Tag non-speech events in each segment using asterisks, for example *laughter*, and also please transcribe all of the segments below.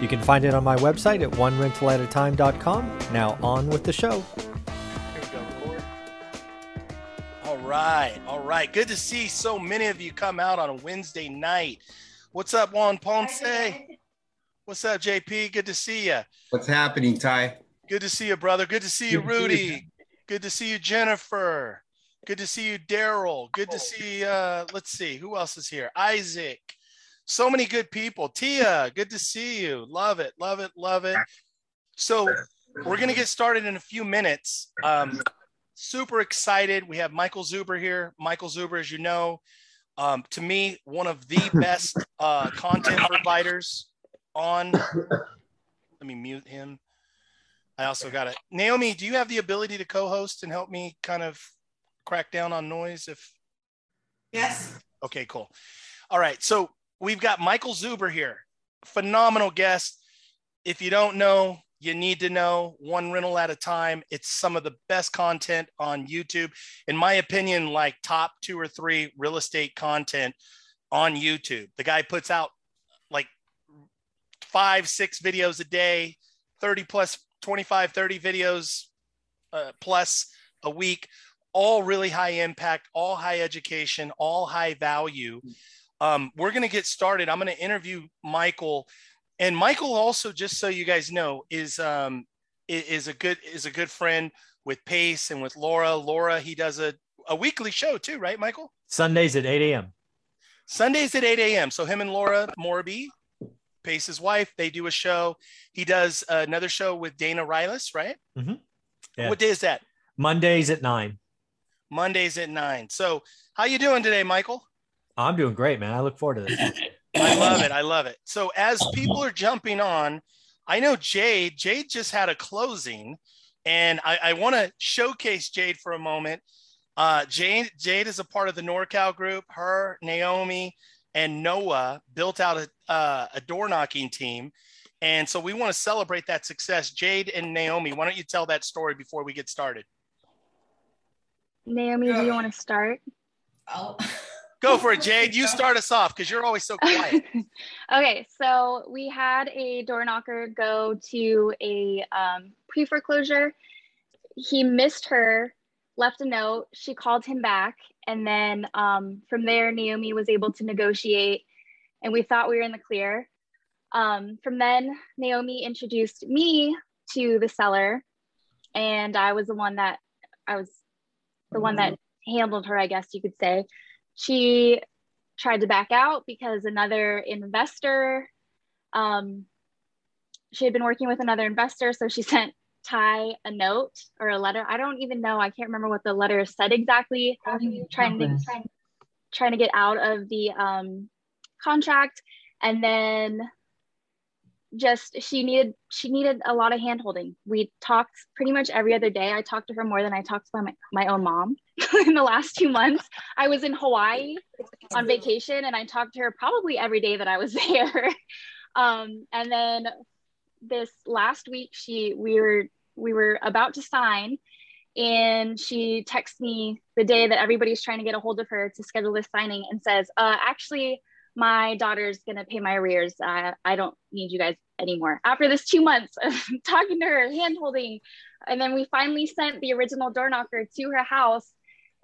You can find it on my website at onerentalatatime.com. Now, on with the show. Here we go, record. All right, all right. Good to see so many of you come out on a Wednesday night. What's up, Juan Ponce? What's up, JP? Good to see you. What's happening, Ty? Good to see you, brother. Good to see you, Rudy. Good to see you, Jennifer. Good to see you, Daryl. Good to see, uh, let's see, who else is here? Isaac. So many good people. Tia, good to see you. Love it, love it, love it. So we're going to get started in a few minutes. Um, super excited. We have Michael Zuber here. Michael Zuber, as you know, um, to me, one of the *laughs* best uh, content providers on. Let me mute him. I also got it. Naomi, do you have the ability to co-host and help me kind of crack down on noise if Yes. okay cool all right so we've got michael zuber here. Phenomenal guest. If you don't know you need to know. One rental at a time. It's some of the best content on youtube. In my opinion like top two or three real estate content on youtube. The guy puts out like five six videos a day 30 plus 25 30 videos uh, plus a week. All really high impact, all high education, all high value. Um, we're going to get started. I'm going to interview Michael, and Michael also, just so you guys know, is um, is a good is a good friend with Pace and with Laura. Laura, he does a a weekly show too, right, Michael? Sundays at 8 a.m. Sundays at 8 a.m. So him and Laura Morby, Pace's wife, they do a show. He does another show with Dana Rilis, right? Mm-hmm. Yeah. What day is that? Mondays at 9. Mondays at nine. So, how you doing today, Michael? I'm doing great, man. I look forward to this. *coughs* I love it. I love it. So, as people are jumping on, I know Jade. Jade just had a closing, and I, I want to showcase Jade for a moment. Uh, Jade, Jade is a part of the NorCal group. Her, Naomi, and Noah built out a, uh, a door knocking team. And so we want to celebrate that success. Jade and Naomi, why don't you tell that story before we get started? Naomi, do you want to start? I'll... *laughs* Go for it, Jade. You start us off because you're always so quiet. *laughs* okay, so we had a door knocker go to a um, pre foreclosure. He missed her, left a note. She called him back. And then um, from there, Naomi was able to negotiate, and we thought we were in the clear. Um, from then, Naomi introduced me to the seller, and I was the one that I was the one that handled her, I guess you could say. She tried to back out because another investor, um, she had been working with another investor. So she *laughs* sent Ty a note or a letter. I don't even know. I can't remember what the letter said exactly. Trying to, trying, trying to get out of the um, contract. And then just she needed she needed a lot of hand holding we talked pretty much every other day i talked to her more than i talked to my, my own mom *laughs* in the last two months i was in hawaii on vacation and i talked to her probably every day that i was *laughs* there um, and then this last week she we were we were about to sign and she texts me the day that everybody's trying to get a hold of her to schedule this signing and says uh, actually my daughter's going to pay my arrears. Uh, I don't need you guys anymore. After this two months of *laughs* talking to her, hand holding, and then we finally sent the original door knocker to her house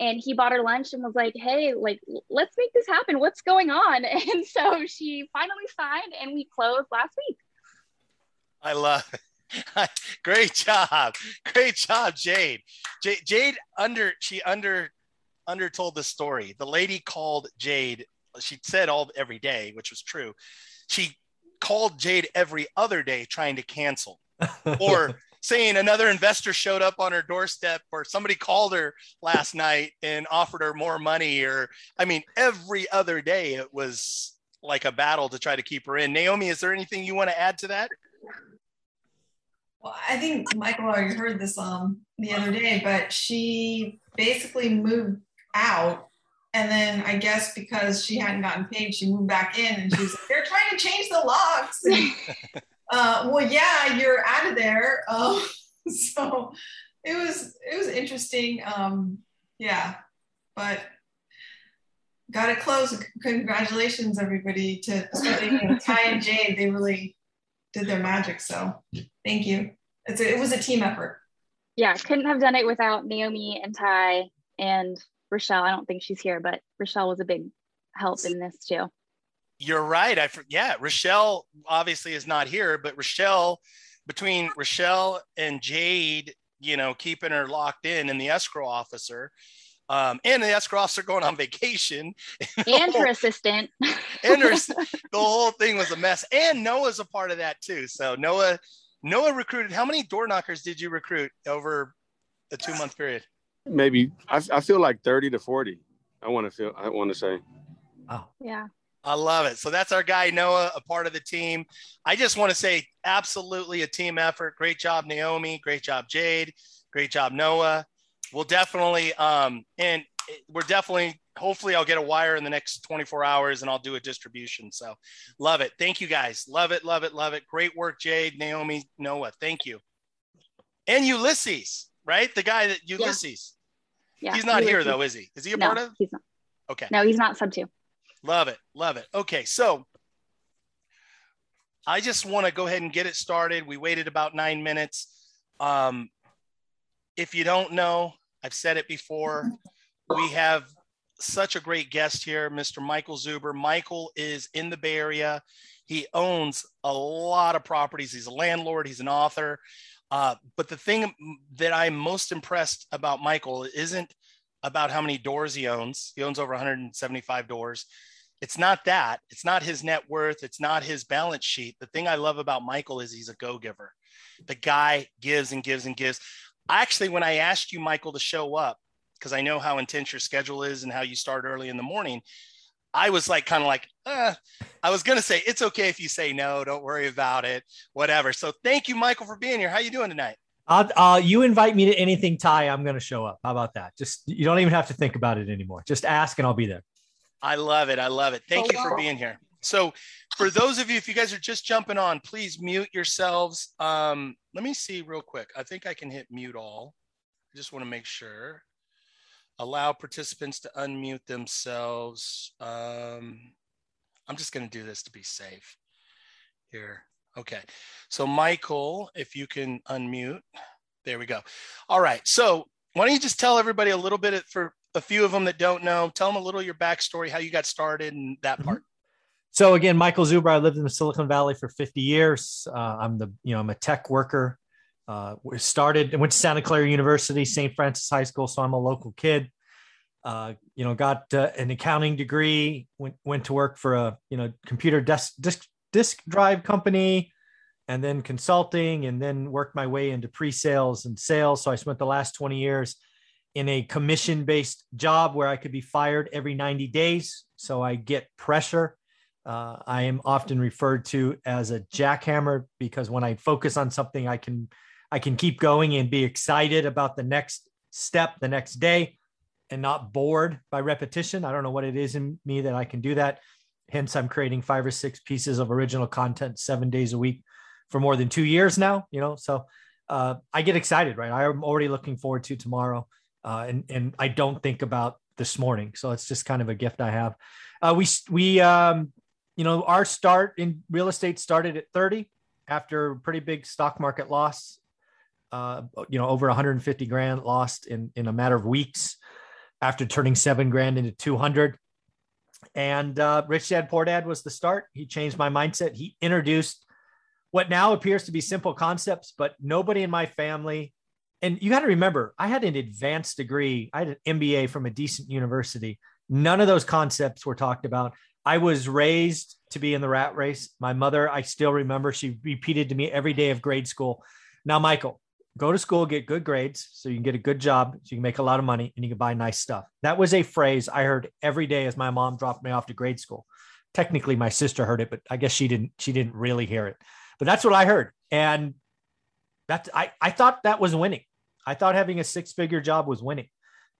and he bought her lunch and was like, Hey, like, let's make this happen. What's going on? *laughs* And so she finally signed and we closed last week. I love it. *laughs* Great job. Great job, Jade. Jade, Jade under, she under, under told the story. The lady called Jade she said all every day, which was true. She called Jade every other day trying to cancel *laughs* or saying another investor showed up on her doorstep or somebody called her last night and offered her more money or I mean every other day it was like a battle to try to keep her in. Naomi, is there anything you want to add to that? Well, I think Michael already heard this um the other day, but she basically moved out. And then I guess because she hadn't gotten paid, she moved back in and she was like, they're trying to change the locks. *laughs* Uh, well, yeah, you're out of there. Um, *laughs* so it was it was interesting. Um, yeah, but got it close. Congratulations, everybody! To Ty and Jade, they really did their magic. So thank you. It's a, it was a team effort. Yeah, couldn't have done it without Naomi and Ty and Rochelle. I don't think she's here, but Rochelle was a big help in this too. You're right. I yeah, Rochelle obviously is not here, but Rochelle between Rochelle and Jade, you know, keeping her locked in and the escrow officer, um, and the escrow officer going on vacation, *laughs* and her assistant, and her, *laughs* the whole thing was a mess. And Noah's a part of that too. So Noah, Noah recruited. How many door knockers did you recruit over a two month period? Maybe I, I feel like thirty to forty. I want to feel. I want to say. Oh yeah. I love it. So that's our guy Noah, a part of the team. I just want to say, absolutely a team effort. Great job, Naomi. Great job, Jade. Great job, Noah. We'll definitely, um, and we're definitely, hopefully, I'll get a wire in the next 24 hours and I'll do a distribution. So love it. Thank you guys. Love it, love it, love it. Great work, Jade, Naomi, Noah. Thank you. And Ulysses, right? The guy that Ulysses. Yeah. yeah he's not Ulysses. here though, is he? Is he a no, part of? He's not. Okay. No, he's not sub two. Love it. Love it. Okay. So I just want to go ahead and get it started. We waited about nine minutes. Um, if you don't know, I've said it before. We have such a great guest here, Mr. Michael Zuber. Michael is in the Bay Area. He owns a lot of properties. He's a landlord, he's an author. Uh, but the thing that I'm most impressed about Michael isn't about how many doors he owns. He owns over 175 doors. It's not that. It's not his net worth. It's not his balance sheet. The thing I love about Michael is he's a go giver. The guy gives and gives and gives. Actually, when I asked you, Michael, to show up, because I know how intense your schedule is and how you start early in the morning, I was like, kind of like, uh, I was gonna say it's okay if you say no, don't worry about it, whatever. So thank you, Michael, for being here. How you doing tonight? You invite me to anything, Ty. I'm going to show up. How about that? Just you don't even have to think about it anymore. Just ask, and I'll be there. I love it. I love it. Thank oh, you for being here. So, for those of you, if you guys are just jumping on, please mute yourselves. Um, let me see real quick. I think I can hit mute all. I just want to make sure. Allow participants to unmute themselves. Um, I'm just going to do this to be safe here. Okay. So, Michael, if you can unmute. There we go. All right. So, why don't you just tell everybody a little bit for a few of them that don't know, tell them a little your backstory, how you got started, and that mm-hmm. part. So again, Michael Zuber, I lived in the Silicon Valley for 50 years. Uh, I'm the, you know, I'm a tech worker. Uh, we started, went to Santa Clara University, St. Francis High School. So I'm a local kid. Uh, you know, got uh, an accounting degree, went, went to work for a, you know, computer desk, disk, disk drive company and then consulting and then worked my way into pre-sales and sales. So I spent the last 20 years in a commission based job where I could be fired every 90 days. So I get pressure. Uh, I am often referred to as a jackhammer because when I focus on something, I can I can keep going and be excited about the next step, the next day, and not bored by repetition. I don't know what it is in me that I can do that. Hence, I'm creating five or six pieces of original content seven days a week for more than two years now. You know, so uh, I get excited, right? I'm already looking forward to tomorrow uh, and and I don't think about this morning. So it's just kind of a gift I have. Uh, we we um, you know our start in real estate started at 30 after a pretty big stock market loss. Uh, you know, over 150 grand lost in in a matter of weeks after turning seven grand into 200. And uh, Rich Dad Poor Dad was the start. He changed my mindset. He introduced what now appears to be simple concepts, but nobody in my family and you got to remember, I had an advanced degree. I had an MBA from a decent university. None of those concepts were talked about. I was raised to be in the rat race. My mother, I still remember, she repeated to me every day of grade school. Now, Michael, go to school, get good grades so you can get a good job, so you can make a lot of money and you can buy nice stuff. That was a phrase I heard every day as my mom dropped me off to grade school. Technically, my sister heard it, but I guess she didn't. She didn't really hear it. But that's what I heard. And that I, I thought that was winning. I thought having a six figure job was winning.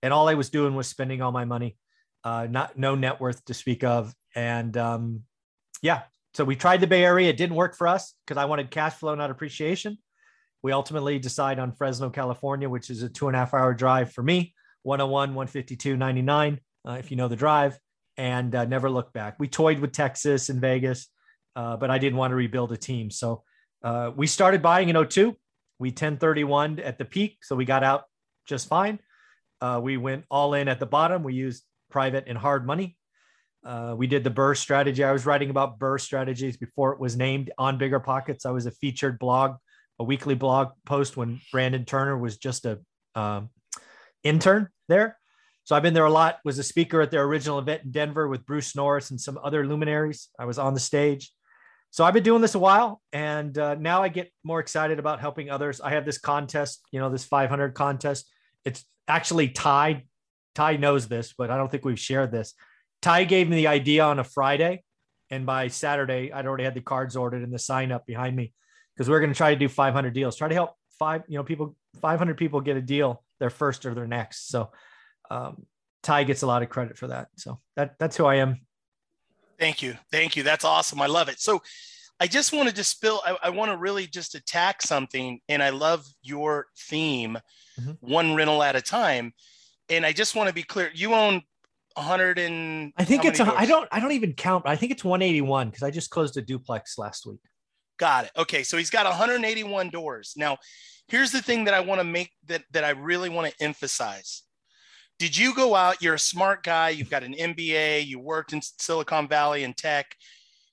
And all I was doing was spending all my money, uh, not no net worth to speak of. And um, yeah, so we tried the Bay Area. It didn't work for us because I wanted cash flow, not appreciation. We ultimately decide on Fresno, California, which is a two and a half hour drive for me, 101, 152, 99, uh, if you know the drive, and uh, never look back. We toyed with Texas and Vegas, uh, but I didn't want to rebuild a team. So uh, we started buying in 02. We 1031 at the peak. So we got out just fine. Uh, we went all in at the bottom. We used private and hard money. Uh, we did the BRRRR strategy. I was writing about BRRRR strategies before it was named on Bigger Pockets. I was a featured blog, a weekly blog post when Brandon Turner was just a um, intern there. So I've been there a lot. Was a speaker at their original event in Denver with Bruce Norris and some other luminaries. I was on the stage. So I've been doing this a while, and uh, now I get more excited about helping others. I have this contest, you know, this 500 contest. It's actually Ty. Ty knows this, but I don't think we've shared this. Ty gave me the idea on a Friday, and by Saturday, I'd already had the cards ordered and the sign up behind me because we're going to try to do 500 deals. Try to help five, you know, people, 500 people get a deal, their first or their next. So um, Ty gets a lot of credit for that. So that that's who I am. Thank you. Thank you. That's awesome. I love it. So I just wanted to just spill, I, I want to really just attack something. And I love your theme, mm-hmm. one rental at a time. And I just want to be clear. You own 100 and I think it's a, I don't I don't even count. I think it's 181 because I just closed a duplex last week. Got it. Okay, so he's got 181 doors. Now, here's the thing that I want to make that that I really want to emphasize. Did you go out? You're a smart guy. You've got an MBA. You worked in Silicon Valley and tech.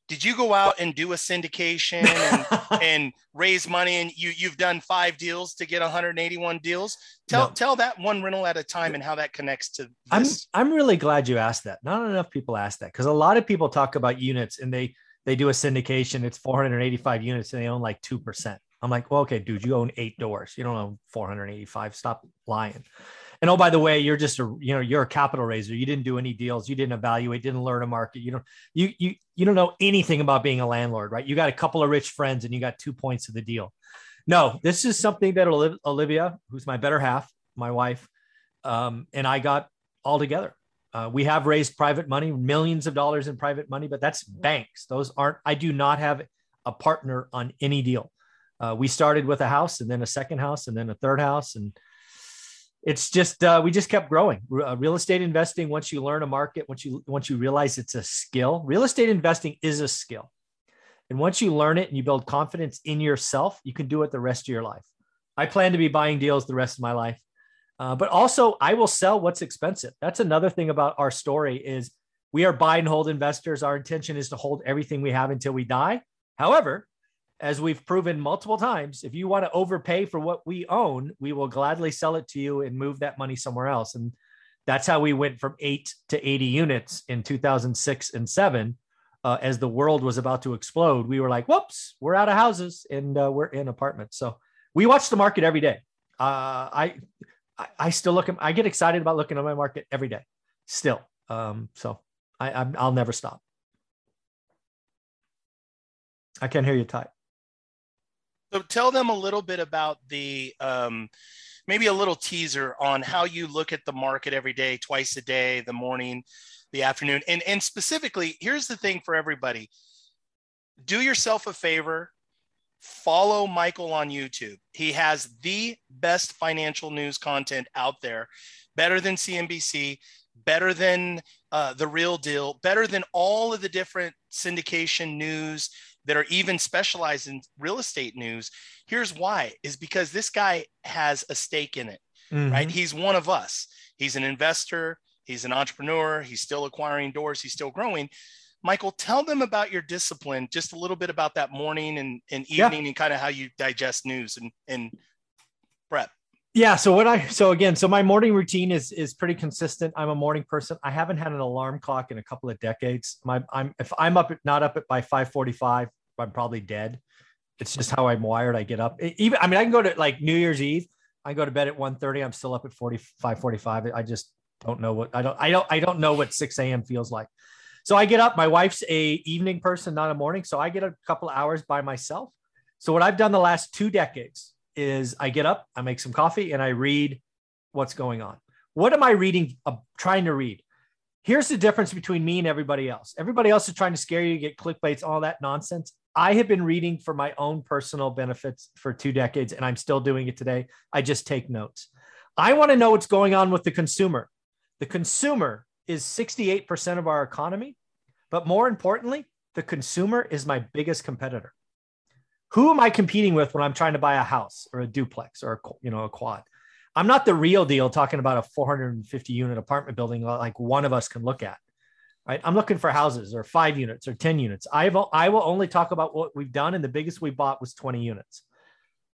Did you go out and do a syndication and, *laughs* and raise money? And you you've done five deals to get 181 deals. Tell no. tell that one rental at a time and how that connects to. This. I'm I'm really glad you asked that. Not enough people ask that because a lot of people talk about units and they they do a syndication. It's 485 units and they own like two percent. I'm like, well, okay, dude, you own eight doors. You don't own 485. Stop lying. And oh, by the way, you're just a you know you're a capital raiser. You didn't do any deals. You didn't evaluate. Didn't learn a market. You don't you you you don't know anything about being a landlord, right? You got a couple of rich friends and you got two points of the deal. No, this is something that Olivia, who's my better half, my wife, um, and I got all together. Uh, we have raised private money, millions of dollars in private money, but that's banks. Those aren't. I do not have a partner on any deal. Uh, we started with a house and then a second house and then a third house and it's just uh, we just kept growing. Uh, real estate investing once you learn a market once you once you realize it's a skill real estate investing is a skill. And once you learn it and you build confidence in yourself you can do it the rest of your life. I plan to be buying deals the rest of my life. Uh, but also i will sell what's expensive. That's another thing about our story is we are buy and hold investors. Our intention is to hold everything we have until we die. However as we've proven multiple times, if you want to overpay for what we own, we will gladly sell it to you and move that money somewhere else. And that's how we went from eight to 80 units in 2006 and seven. Uh, as the world was about to explode, we were like, whoops, we're out of houses and uh, we're in apartments. So we watch the market every day. Uh, I, I still look, at, I get excited about looking at my market every day still. Um, so I, i I'll never stop. I can't hear you type. So tell them a little bit about the um, maybe a little teaser on how you look at the market every day, twice a day, the morning, the afternoon, and and specifically, here's the thing for everybody: do yourself a favor, follow Michael on YouTube. He has the best financial news content out there, better than CNBC, better than uh, the Real Deal, better than all of the different syndication news that are even specialized in real estate news. Here's why is because this guy has a stake in it, mm-hmm. right? He's one of us. He's an investor, he's an entrepreneur, he's still acquiring doors, he's still growing. Michael, tell them about your discipline, just a little bit about that morning and, and evening yeah. and kind of how you digest news and, and prep. Yeah. So what I so again, so my morning routine is is pretty consistent. I'm a morning person. I haven't had an alarm clock in a couple of decades. My I'm if I'm up not up at by 545, I'm probably dead. It's just how I'm wired. I get up. Even I mean, I can go to like New Year's Eve. I go to bed at 1:30. I'm still up at 45, 45. I just don't know what I don't I don't I don't know what 6 a.m. feels like. So I get up. My wife's a evening person, not a morning. So I get a couple hours by myself. So what I've done the last two decades is I get up, I make some coffee, and I read what's going on. What am I reading? Uh, trying to read. Here's the difference between me and everybody else. Everybody else is trying to scare you, get clickbaits, all that nonsense. I have been reading for my own personal benefits for two decades, and I'm still doing it today. I just take notes. I want to know what's going on with the consumer. The consumer is 68% of our economy, but more importantly, the consumer is my biggest competitor. Who am I competing with when I'm trying to buy a house or a duplex or a, you know a quad? I'm not the real deal talking about a 450 unit apartment building like one of us can look at. Right? I'm looking for houses or 5 units or 10 units. I will I will only talk about what we've done and the biggest we bought was 20 units.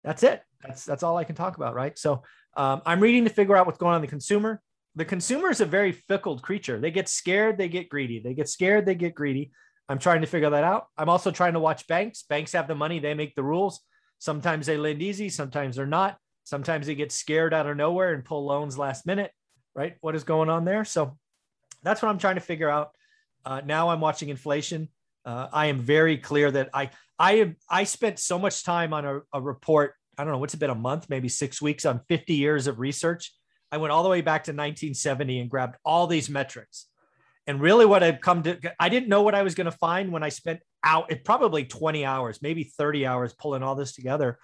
That's it. That's that's all I can talk about, right? So um, I'm reading to figure out what's going on the consumer. The consumer is a very fickle creature. They get scared, they get greedy. They get scared, they get greedy. I'm trying to figure that out. I'm also trying to watch banks. Banks have the money, they make the rules. Sometimes they lend easy, sometimes they're not. Sometimes they get scared out of nowhere and pull loans last minute, right? What is going on there? So that's what I'm trying to figure out. Uh, now I'm watching inflation. Uh, I am very clear that I I am I spent so much time on a, a report. I don't know what's it been a month, maybe six weeks on 50 years of research. I went all the way back to 1970 and grabbed all these metrics and really, what I've come to, I didn't know what I was going to find when I spent out it probably 20 hours, maybe 30 hours pulling all this together.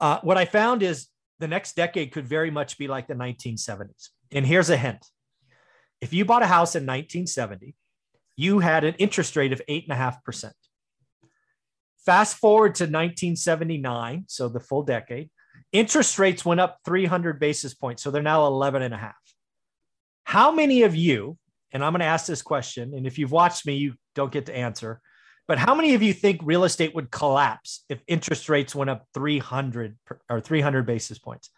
Uh, what I found is the next decade could very much be like the 1970s. And here's a hint if you bought a house in 1970, you had an interest rate of 8.5%. Fast forward to 1979, so the full decade, interest rates went up 300 basis points. So they're now 11 and a half. How many of you and I'm going to ask this question. And if you've watched me, you don't get to answer. But how many of you think real estate would collapse if interest rates went up 300 or 300 basis points?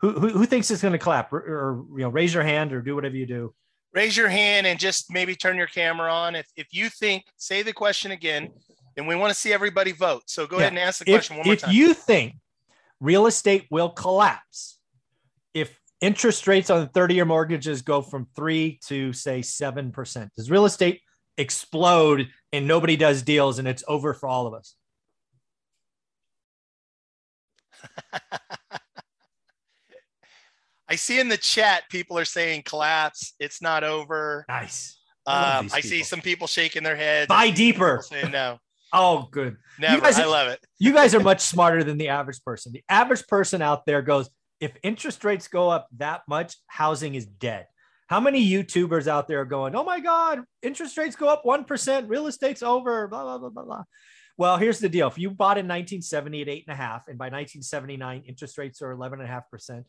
Who, who, who thinks it's going to collapse? Or, or, you know, raise your hand or do whatever you do. Raise your hand and just maybe turn your camera on. If, if you think, say the question again, and we want to see everybody vote. So go yeah. ahead and ask the question if, one more if time. If you think real estate will collapse if interest rates on 30 year mortgages go from three to say 7%. Does real estate explode and nobody does deals and it's over for all of us? *laughs* I see in the chat people are saying collapse. It's not over. Nice. I, um, I see some people shaking their heads. Buy deeper. Saying no. *laughs* Oh, good. Never. I love it. you guys are much smarter than the average person. The average person out there goes, if interest rates go up that much, housing is dead. How many YouTubers out there are going, oh my God, interest rates go up 1%, real estate's over, blah, blah, blah, blah, blah. Well, here's the deal. If you bought in 1970 at eight and a half, and by 1979, interest rates are 11.5%,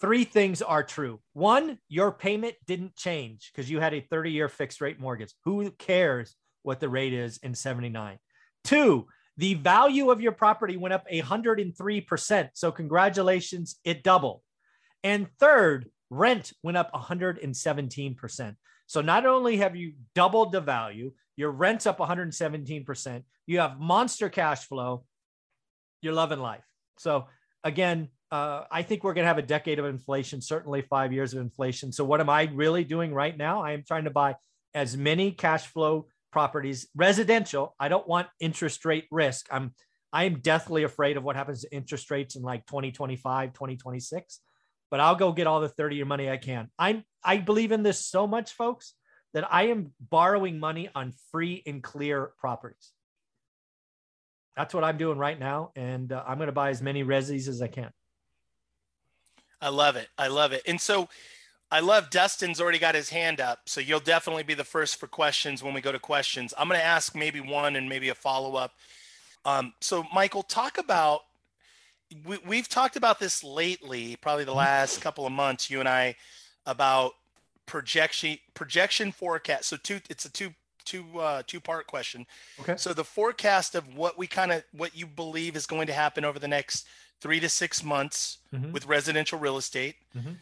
three things are true. One, your payment didn't change because you had a 30 year fixed rate mortgage. Who cares what the rate is in 79? Two, the value of your property went up 103%. So, congratulations, it doubled. And third, rent went up 117%. So, not only have you doubled the value, your rent's up 117%, you have monster cash flow, you're loving life. So, again, uh, I think we're going to have a decade of inflation, certainly five years of inflation. So, what am I really doing right now? I am trying to buy as many cash flow properties, residential. I don't want interest rate risk. I'm I am deathly afraid of what happens to interest rates in like 2025, 2026. But I'll go get all the 30 year money I can. I'm I believe in this so much, folks, that I am borrowing money on free and clear properties. That's what I'm doing right now, and uh, I'm going to buy as many resis as I can. I love it. I love it. And so I love Dustin's already got his hand up, so you'll definitely be the first for questions when we go to questions. I'm going to ask maybe one and maybe a follow up. Um, so, Michael, talk about we, we've talked about this lately, probably the last couple of months. You and I about projection projection forecast. So, two it's a two two uh, two part question. Okay. So the forecast of what we kind of what you believe is going to happen over the next three to six months mm-hmm. with residential real estate. Mm-hmm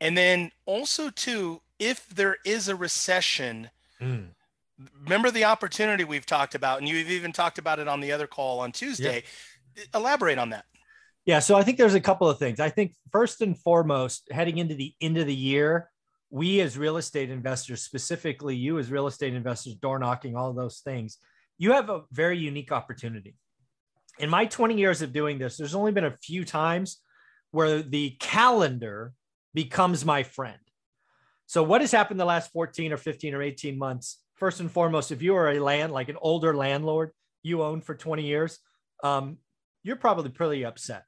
and then also too, if there is a recession, mm. remember the opportunity we've talked about, and you've even talked about it on the other call on Tuesday. Yeah. Elaborate on that. Yeah, so I think there's a couple of things. I think first and foremost, heading into the end of the year, we as real estate investors, specifically you as real estate investors, door knocking, all those things, you have a very unique opportunity. In my 20 years of doing this, there's only been a few times where the calendar becomes my friend. So, what has happened the last 14 or 15 or 18 months? First and foremost, if you are a land, like an older landlord you own for 20 years, um, you're probably pretty upset,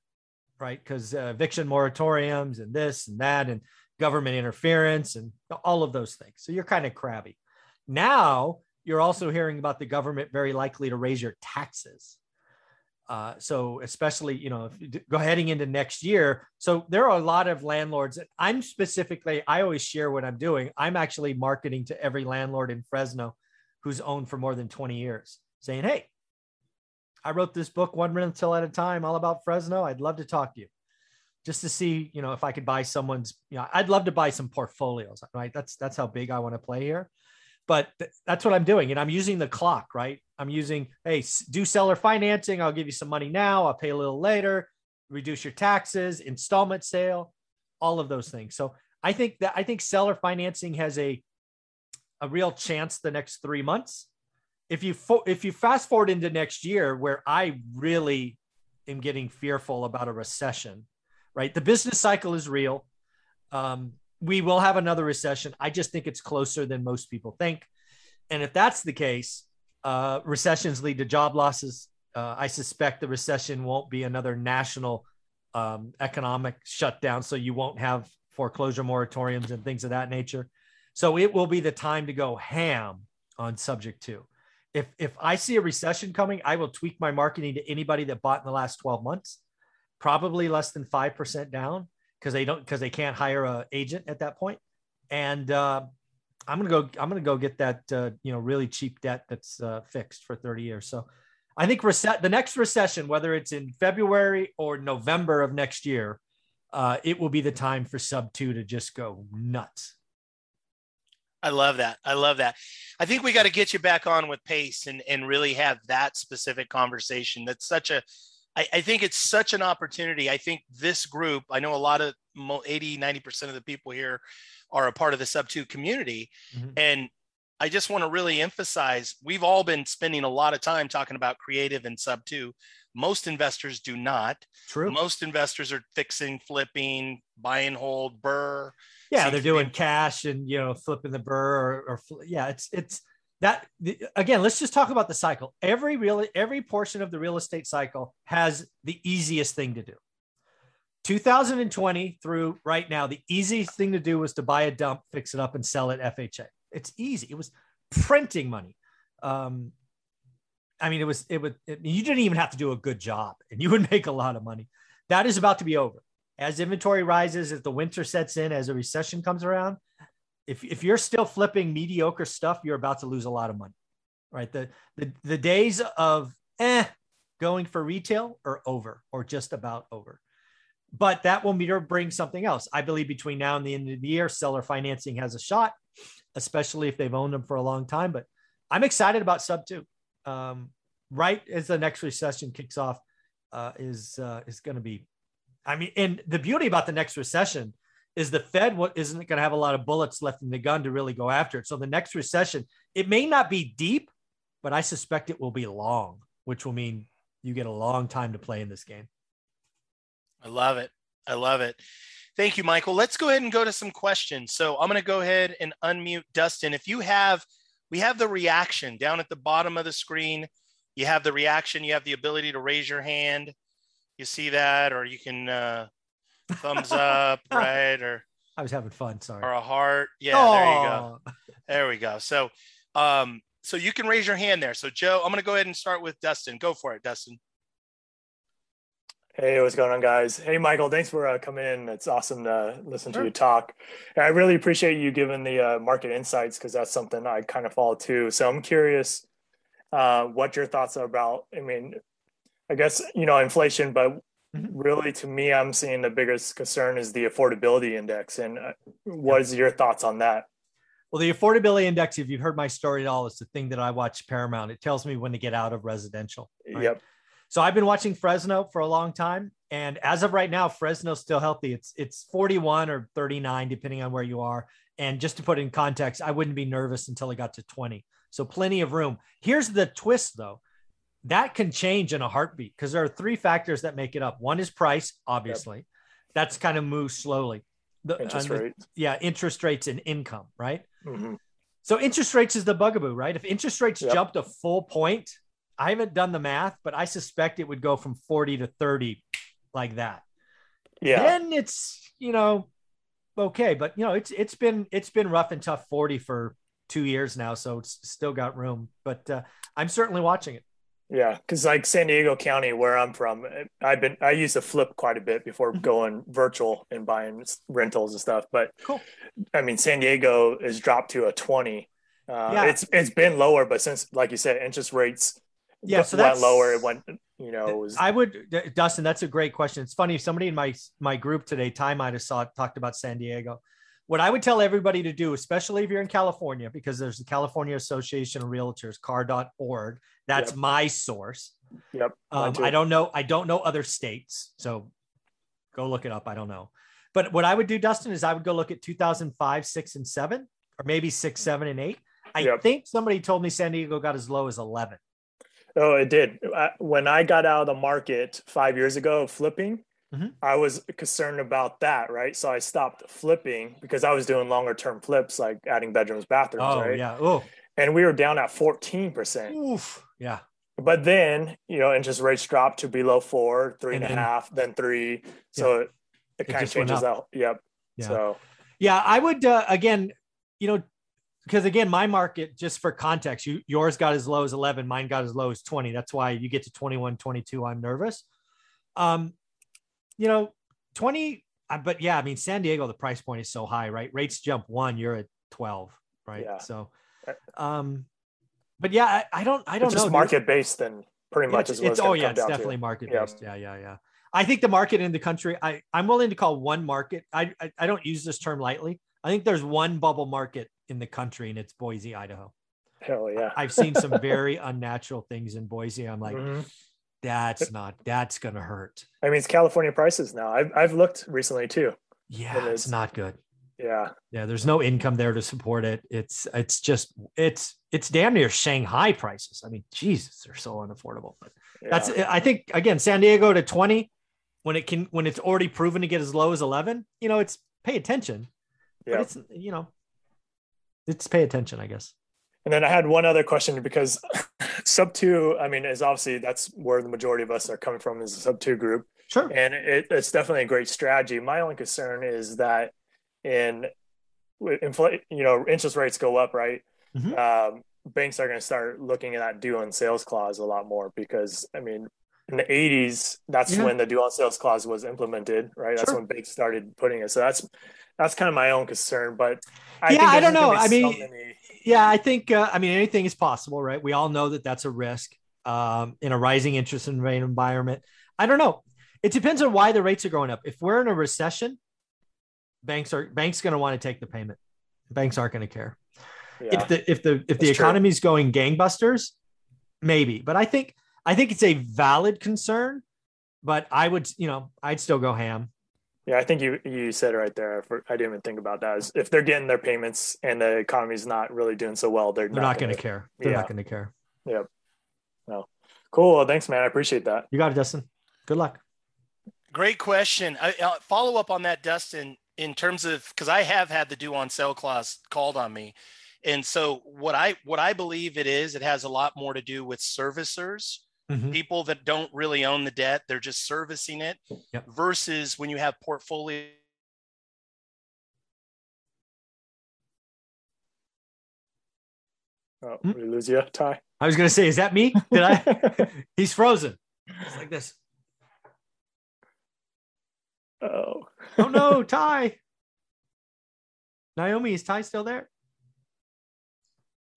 right? Because uh, eviction moratoriums and this and that, and government interference and all of those things. So, you're kind of crabby. Now, you're also hearing about the government very likely to raise your taxes. Uh, so especially, you know, go heading into next year. So there are a lot of landlords. I'm specifically, I always share what I'm doing. I'm actually marketing to every landlord in Fresno who's owned for more than 20 years, saying, Hey, I wrote this book one rental at a time, all about Fresno. I'd love to talk to you just to see, you know, if I could buy someone's, you know, I'd love to buy some portfolios, right? That's, that's how big I want to play here but th- that's what I'm doing. And I'm using the clock, right? I'm using, hey, do seller financing. I'll give you some money now. I'll pay a little later, reduce your taxes, installment sale, all of those things. So I think that I think seller financing has a a real chance the next three months. If you fo- if you fast forward into next year, where I really am getting fearful about a recession, right? The business cycle is real. Um, we will have another recession. I just think it's closer than most people think. And if that's the case, uh, recessions lead to job losses. Uh, I suspect the recession won't be another national um, economic shutdown, so you won't have foreclosure moratoriums and things of that nature. So it will be the time to go ham on subject two. If if I see a recession coming, I will tweak my marketing to anybody that bought in the last 12 months, probably less than 5% down because they don't because they can't hire a agent at that point. And uh, I'm gonna go. I'm gonna go get that uh, you know really cheap debt that's uh, fixed for 30 years. So I think reset the next recession, whether it's in February or November of next year, uh, it will be the time for sub two to just go nuts. I love that. I love that. I think we got to get you back on with pace and and really have that specific conversation. That's such a I, I, think it's such an opportunity. I think this group, I know a lot of 80, 90% of the people here are a part of the sub two community. Mm-hmm. And I just want to really emphasize we've all been spending a lot of time talking about creative and sub two. Most investors do not. True. Most investors are fixing, flipping, buy and hold, BRRRR. Yeah, they're doing cash and you know flipping the BRRRR or, or yeah, it's it's that again let's just talk about the cycle. Every real every portion of the real estate cycle has the easiest thing to do. 2020 through right now the easiest thing to do was to buy a dump fix it up and sell it fha it's easy. It was printing money. Um, i mean it was it would it, you didn't even have to do a good job and you would make a lot of money. That is about to be over. As inventory rises as the winter sets in as a recession comes around if, if you're still flipping mediocre stuff, you're about to lose a lot of money, right? The, the, the days of eh, going for retail are over or just about over. But that will bring something else. I believe between now and the end of the year, seller financing has a shot, especially if they've owned them for a long time. But I'm excited about sub two. Um, right as the next recession kicks off, uh, is uh, is going to be. I mean, and the beauty about the next recession is the Fed what isn't going to have a lot of bullets left in the gun to really go after it. So the next recession, it may not be deep, but I suspect it will be long, which will mean you get a long time to play in this game. I love it. I love it. Thank you, Michael. Let's go ahead and go to some questions. So I'm going to go ahead and unmute Dustin. If you have, we have the reaction down at the bottom of the screen. You have the reaction. You have the ability to raise your hand. You see that, or you can uh, thumbs up, *laughs* right? Or I was having fun. Sorry. Or a heart. Yeah, Aww. there you go. There we go. So, um, so you can raise your hand there. So, Joe, I'm going to go ahead and start with Dustin. Go for it, Dustin. Hey, what's going on, guys? Hey, Michael, thanks for uh, coming in. It's awesome to listen sure. to you talk. And I really appreciate you giving the uh, market insights because that's something I kind of follow too. So I'm curious uh, what your thoughts are about. I mean, I guess you know inflation, but Mm-hmm. Really, to me, I'm seeing the biggest concern is the affordability index. And uh, what is your thoughts on that? Well, the affordability index, if you've heard my story at all, it's the thing that I watch Paramount. It tells me when to get out of residential. Right? Yep. So I've been watching Fresno for a long time. And as of right now, Fresno's still healthy. It's it's 41 or 39, depending on where you are. And just to put in context, I wouldn't be nervous until it got to 20. So plenty of room. Here's the twist though that can change in a heartbeat because there are three factors that make it up. One is price, obviously. Yep. that's kind of moved slowly. The, Interest the- yeah, interest rates and income, right? Mhm. So interest rates is the bugaboo, right? If interest rates Yep. jumped a full point, I haven't done the math, but I suspect it would go from 40 to 30 like that. Yeah. Then it's, you know, okay, but you know, it's it's been it's been rough and tough 40 for 2 years now, so it's still got room, but uh, I'm certainly watching it. Yeah, because like San Diego County, where I'm from, I've been I used to flip quite a bit before Mhm. going virtual and buying rentals and stuff. But Cool. I mean, San Diego is dropped to a 20. Uh, Yeah. it's it's been lower, but since like you said, interest rates Yeah, so that's- lower. It went, you know, was I would, Dustin. That's a great question. It's funny. Somebody in my my group today, Ty might have saw talked about San Diego. What I would tell everybody to do, especially if you're in California, because there's the California Association of Realtors, car.org. That's Yep. my source. yep. Um. I don't know. I don't know other states, so go look it up. I don't know. But what I would do, Dustin, is I would go look at 2005, six, and seven, or maybe six, seven, and eight. I Yep. think somebody told me San Diego got as low as 11. Oh, it did. When I got out of the market five years ago flipping, Mhm. I was concerned about that, right? So I stopped flipping because I was doing longer term flips, like adding bedrooms, bathrooms, Oh right? yeah. Oh, And we were down at 14%. oof. Yeah. But then, you know, interest rates dropped to below four, three and, And a then- half, then three. So it, it kind of changes out. Yep. Yeah. So Yeah, I would uh, again, you know, because again, my market, just for context, you yours got as low as 11, mine got as low as 20. That's why you get to 21, 22. I'm nervous. Um, you know, 20, uh, but yeah, I mean, San Diego, the price point is so high, right? Rates jump one, you're at 12, right? Yeah. So, um, but yeah, I, I don't, I don't it's know. just market based then pretty Yeah, much what it's it's, oh yeah, it's definitely to. market Yeah. based. Yeah, yeah, yeah. I think the market in the country, I I'm willing to call one market. I, I I don't use this term lightly. I think there's one bubble market in the country, and it's Boise, Idaho. Hell yeah. I've seen some very *laughs* unnatural things in Boise. I'm like, Mhm. That's *laughs* not that's gonna hurt. I mean, it's California prices now. I've, I've looked recently too. Yeah, It it's not good. Yeah. Yeah, there's no income there to support it. It's it's just it's it's damn near Shanghai prices. I mean, Jesus, they're so unaffordable. But yeah. That's I think again, San Diego to 20 when it can when it's already proven to get as low as 11, you know, it's pay attention. Yeah. But it's you know, it's pay attention, I guess. And then I had one other question because *laughs* sub two, I mean, is obviously that's where the majority of us are coming from is the sub two group. Sure. And it, it's definitely a great strategy. My only concern is that in inflate, you know, interest rates go up, right? Mhm. Um, banks are going to start looking at that due on sales clause a lot more because, I mean, in the 80s, that's Yeah. when the due on sales clause was implemented, right? That's Sure. when banks started putting it. So that's that's kind of my own concern. But I Yeah, think I don't know. I so mean, many- Yeah, I think uh, I mean anything is possible, right? We all know that that's a risk um, in a rising interest rate environment. I don't know. It depends on why the rates are going up. If we're in a recession, banks are banks going to want to take the payment. Banks aren't going to care. yeah. if the if the if the That's true. economy is going gangbusters, maybe. But I think I think it's a valid concern. But I would, you know, I'd still go ham. Yeah, I think you you said it right there. I didn't even think about that. Is if they're getting their payments and the economy's not really doing so well, they're, They're not going to care. They're yeah. not going to care. Yeah. Cool. Well, thanks, man. I appreciate that. You got it, Dustin. Good luck. Great question. I, uh, follow up on that, Dustin, in terms of because I have had the due on sale clause called on me, and so what I what I believe it is, it has a lot more to do with servicers, Mhm. people that don't really own the debt, they're just servicing it, Yep. versus when you have portfolio. Oh, Hmm? we lose you, Ty. I was going to say, is that me? Did I? *laughs* He's frozen. It's like this. oh, Oh no, *laughs* Ty. Naomi, is Ty still there?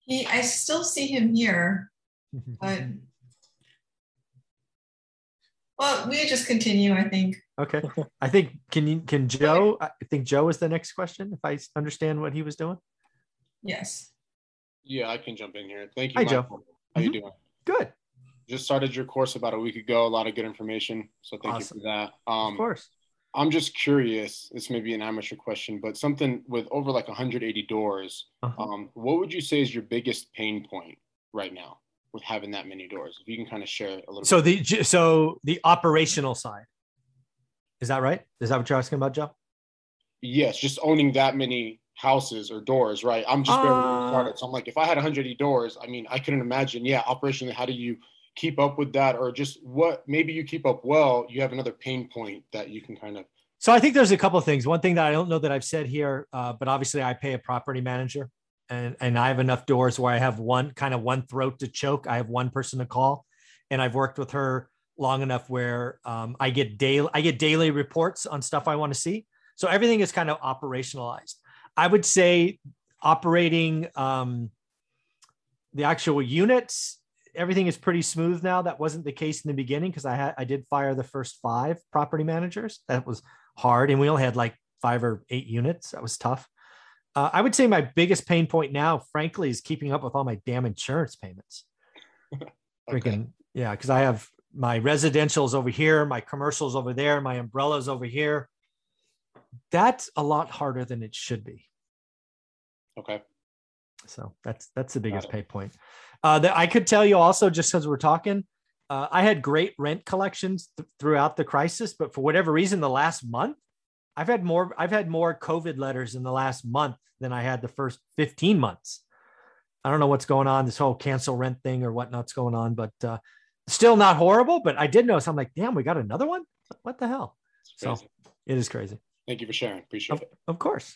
He, I still see him here, but well, we just continue. I think. okay. *laughs* I think can you can Joe? I think Joe is the next question. If I understand what he was doing. Yes. Yeah, I can jump in here. Thank you, Hi, Joe. Michael. How you doing? Good. Just started your course about a week ago. A lot of good information. So thank Awesome. you for that. of Um, course. I'm just curious. This may be an amateur question, but something with over like 180 doors. Uh-huh. Um, what would you say is your biggest pain point right now with having that many doors? If you can kind of share a little. So bit. the so the operational side Is that right? Is that what you're asking about, Joe? Yes, just owning that many houses or doors, right? I'm just barely Uh, started. So I'm like, if I had 180 doors, I mean, I couldn't imagine, yeah, operationally, how do you keep up with that? Or just what, maybe you keep up well, you have another pain point that you can kind of, So I think there's a couple of things. One thing that I don't know that I've said here, uh, but obviously I pay a property manager, and and I have enough doors where I have one kind of one throat to choke. I have one person to call, and I've worked with her long enough where um, I get daily I get daily reports on stuff I want to see. So everything is kind of operationalized. I would say operating um, the actual units, everything is pretty smooth now. That wasn't the case in the beginning because I had I did fire the first five property managers. That was hard, and we only had like five or eight units. That was tough. Uh, I would say my biggest pain point now, frankly, is keeping up with all my damn insurance payments. *laughs* Freaking yeah, because I have my residentials over here, my commercials over there, my umbrellas over here. That's a lot harder than it should be. okay. So that's that's the biggest pay point. Uh, that I could tell you also, just because we're talking, uh, I had great rent collections th- throughout the crisis, but for whatever reason, the last month, I've had more. I've had more COVID letters in the last month than I had the first fifteen months. I don't know what's going on, this whole cancel rent thing or whatnot's going on, but uh, still not horrible. But I did notice. I'm like, damn, we got another one. What the hell? So it is crazy. Thank you for sharing. Appreciate Of, it. of course.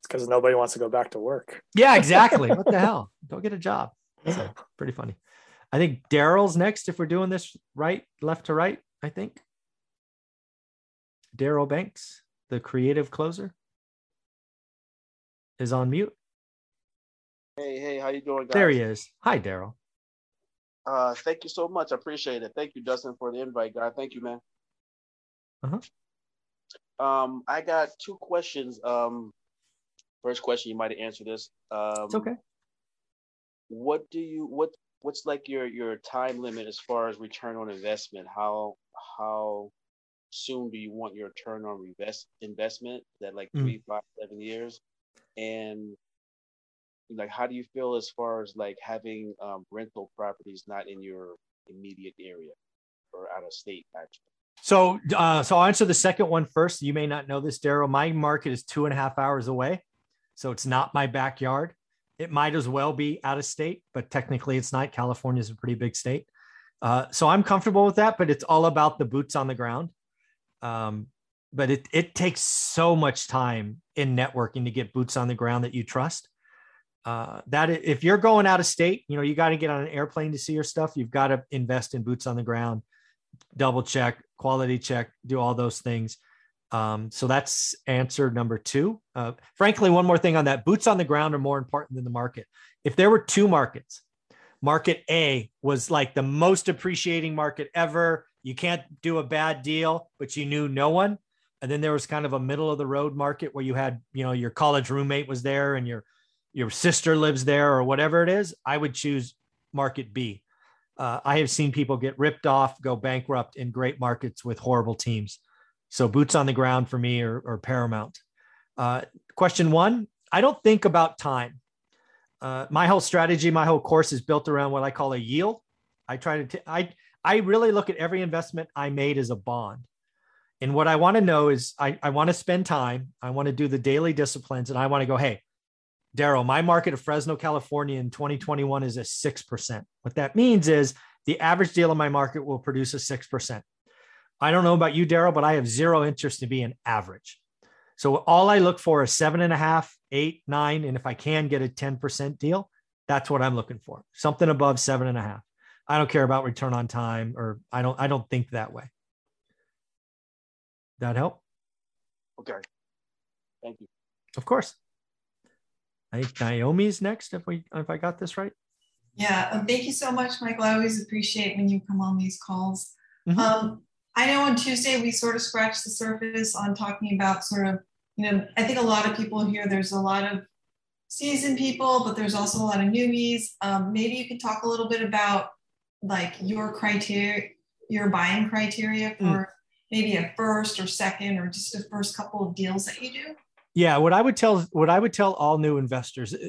It's because nobody wants to go back to work. Yeah, exactly. *laughs* what the hell? Go get a job. So pretty funny. I think Daryl's next if we're doing this right, left to right. I think Daryl Banks, the creative closer, is on mute. Hey, hey, how you doing, guys? There he is. Hi, Daryl. Uh, thank you so much. I appreciate it. Thank you, Dustin, for the invite, guy. Thank you, man. Uh-huh. Um, I got two questions. Um, first question, you might answer this. Um, It's okay. What do you what What's like your your time limit as far as return on investment? How how soon do you want your return on invest investment? That like Mm. three, five, seven years? And like, how do you feel as far as like having um, rental properties not in your immediate area or out of state, actually? So, uh, so I'll answer the second one first. You may not know this, Daryl. My market is two and a half hours away, so it's not my backyard. It might as well be out of state, but technically it's not. California is a pretty big state, uh, so I'm comfortable with that. But it's all about the boots on the ground. Um, but it it takes so much time in networking to get boots on the ground that you trust. Uh, that if you're going out of state, you know you got to get on an airplane to see your stuff. You've got to invest in boots on the ground double check, quality check, do all those things. Um, so that's answer number two. Uh, frankly, one more thing on that boots on the ground are more important than the market. If there were two markets, market A was like the most appreciating market ever. You can't do a bad deal, but you knew no one. And then there was kind of a middle of the road market where you had, you know, your college roommate was there and your your sister lives there or whatever it is. I would choose market B uh, I have seen people get ripped off, go bankrupt in great markets with horrible teams. So boots on the ground for me are, paramount. Uh, question one, I don't think about time. Uh, my whole strategy, my whole course is built around what I call a yield. I try to, t- I, I really look at every investment I made as a bond. And what I want to know is I, I want to spend time. I want to do the daily disciplines and I want to go, Hey, Daryl, my market of Fresno, California in 2021 is a 6%. What that means is the average deal in my market will produce a 6%. I don't know about you, Daryl, but I have zero interest in being an average. So all I look for is seven and a half, eight, nine. And if I can get a 10% deal, that's what I'm looking for. Something above seven and a half. I don't care about return on time or I don't, I don't think that way. That help? Okay. Thank you. Of course. I think Naomi's next. If we, if I got this right. Yeah, um, thank you so much, Michael. I always appreciate when you come on these calls. Mhm. Um, I know on Tuesday we sort of scratched the surface on talking about sort of, you know, I think a lot of people here, there's a lot of seasoned people, but there's also a lot of newbies. Um, maybe you could talk a little bit about like your criteria, your buying criteria for Mm. maybe a first or second or just the first couple of deals that you do. Yeah, what I would tell what I would tell all new investors eh,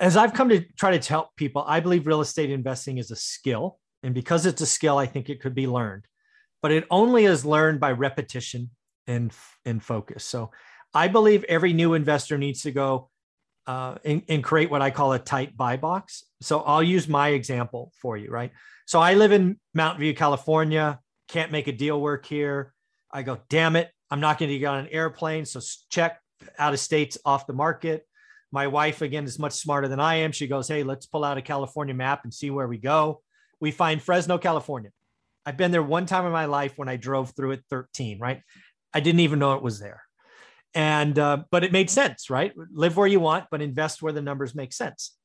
as I've come to try to help people, I believe real estate investing is a skill. And because it's a skill, I think it could be learned. but it only is learned by repetition and and focus. So I believe every new investor needs to go uh, and, and create what I call a tight buy box. So I'll use my example for you, right? So I live in Mountain View, California. Can't make a deal work here. I go, damn it, I'm not going to get on an airplane. So check out of states off the market. My wife, again, is much smarter than I am. She goes, Hey, let's pull out a California map and see where we go. We find Fresno, California. I've been there one time in my life when I drove through it 13, right? I didn't even know it was there. And, uh, but it made sense, right? Live where you want, but invest where the numbers make sense.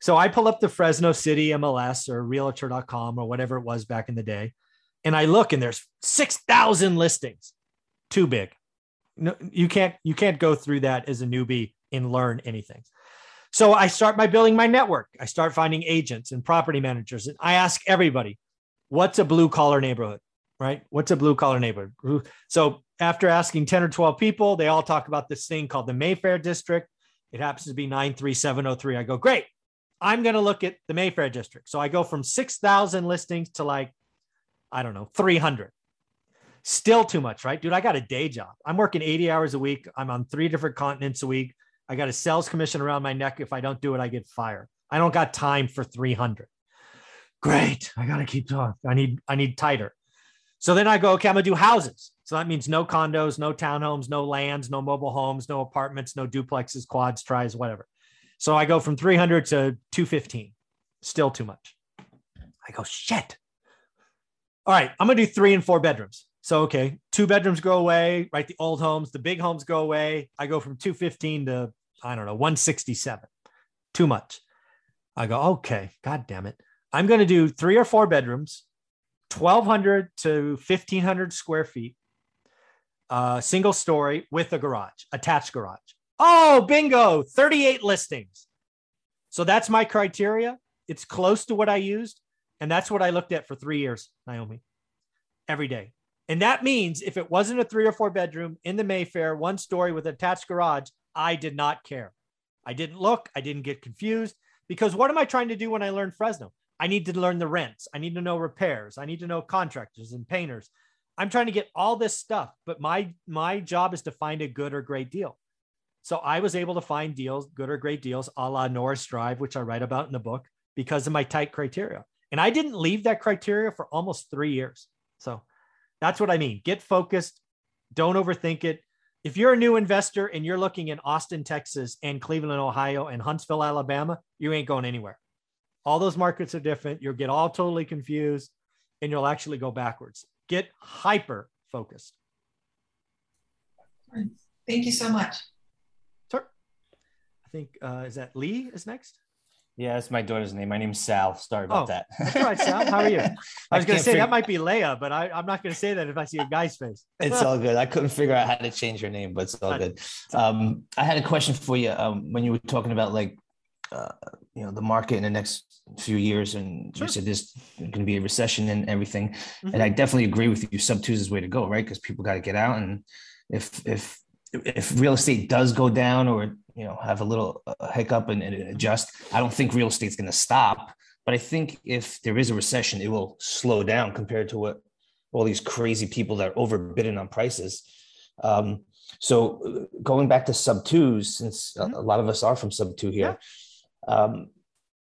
So I pull up the Fresno City MLS or realtor.com or whatever it was back in the day. And I look and there's 6,000 listings. Too big. No, you can't you can't go through that as a newbie and learn anything. So I start by building my network. I start finding agents and property managers and I ask everybody, what's a blue collar neighborhood? Right? What's a blue collar neighborhood? So after asking 10 or 12 people, they all talk about this thing called the Mayfair district. It happens to be 93703. I go, great. I'm going to look at the Mayfair district. So I go from 6,000 listings to like, I don't know, 300. Still too much, right? Dude, I got a day job. I'm working 80 hours a week. I'm on three different continents a week. I got a sales commission around my neck. If I don't do it, I get fired. I don't got time for 300. Great. I got to keep talking. I need, I need tighter. So then I go, okay, I'm gonna do houses. So that means no condos, no townhomes, no lands, no mobile homes, no apartments, no duplexes, quads, tries, whatever. So I go from 300 to 215. Still too much. I go, shit. All right, I'm gonna do three and four bedrooms. So okay, two bedrooms go away, right? The old homes, the big homes go away. I go from 215 to I don't know, 167. Too much. I go, okay, god damn it. I'm gonna do three or four bedrooms, 1200 to 1500 square feet, uh, single story with a garage, attached garage. Oh, bingo, 38 listings. So that's my criteria. It's close to what I used. And that's what I looked at for three years, Naomi, every day. And that means if it wasn't a three or four bedroom in the Mayfair, one story with attached garage, I did not care. I didn't look, I didn't get confused because what am I trying to do when I learn Fresno? I need to learn the rents. I need to know repairs. I need to know contractors and painters. I'm trying to get all this stuff, but my my job is to find a good or great deal. So I was able to find deals, good or great deals, a la Norris Drive, which I write about in the book, because of my tight criteria. And I didn't leave that criteria for almost three years. So that's what I mean. Get focused. Don't overthink it. If you're a new investor and you're looking in Austin, Texas, and Cleveland, Ohio, and Huntsville, Alabama, you ain't going anywhere. All those markets are different. You'll get all totally confused and you'll actually go backwards. Get hyper focused. Thank you so much. Sure. I think, uh, is that Lee is next? Yeah, that's my daughter's name. My name's Sal. Sorry about Oh, that. That's all right, Sal. How are you? *laughs* I was going to say fig- that might be Leia, but I, I'm not going to say that if I see a guy's face. It's all *laughs* good. I couldn't figure out how to change your name, but it's all good. Um, I had a question for you um, when you were talking about like, uh, you know, the market in the next few years, and Sure. you said there's going to be a recession and everything. Mhm. And I definitely agree with you. Sub twos is the way to go, right? Because people got to get out, and if if if real estate does go down or you know have a little uh, hiccup and, and adjust, I don't think real estate's going to stop. But I think if there is a recession, it will slow down compared to what all these crazy people that are overbidding on prices. Um, so uh, going back to sub twos, since a- a lot of us are from sub two here, um,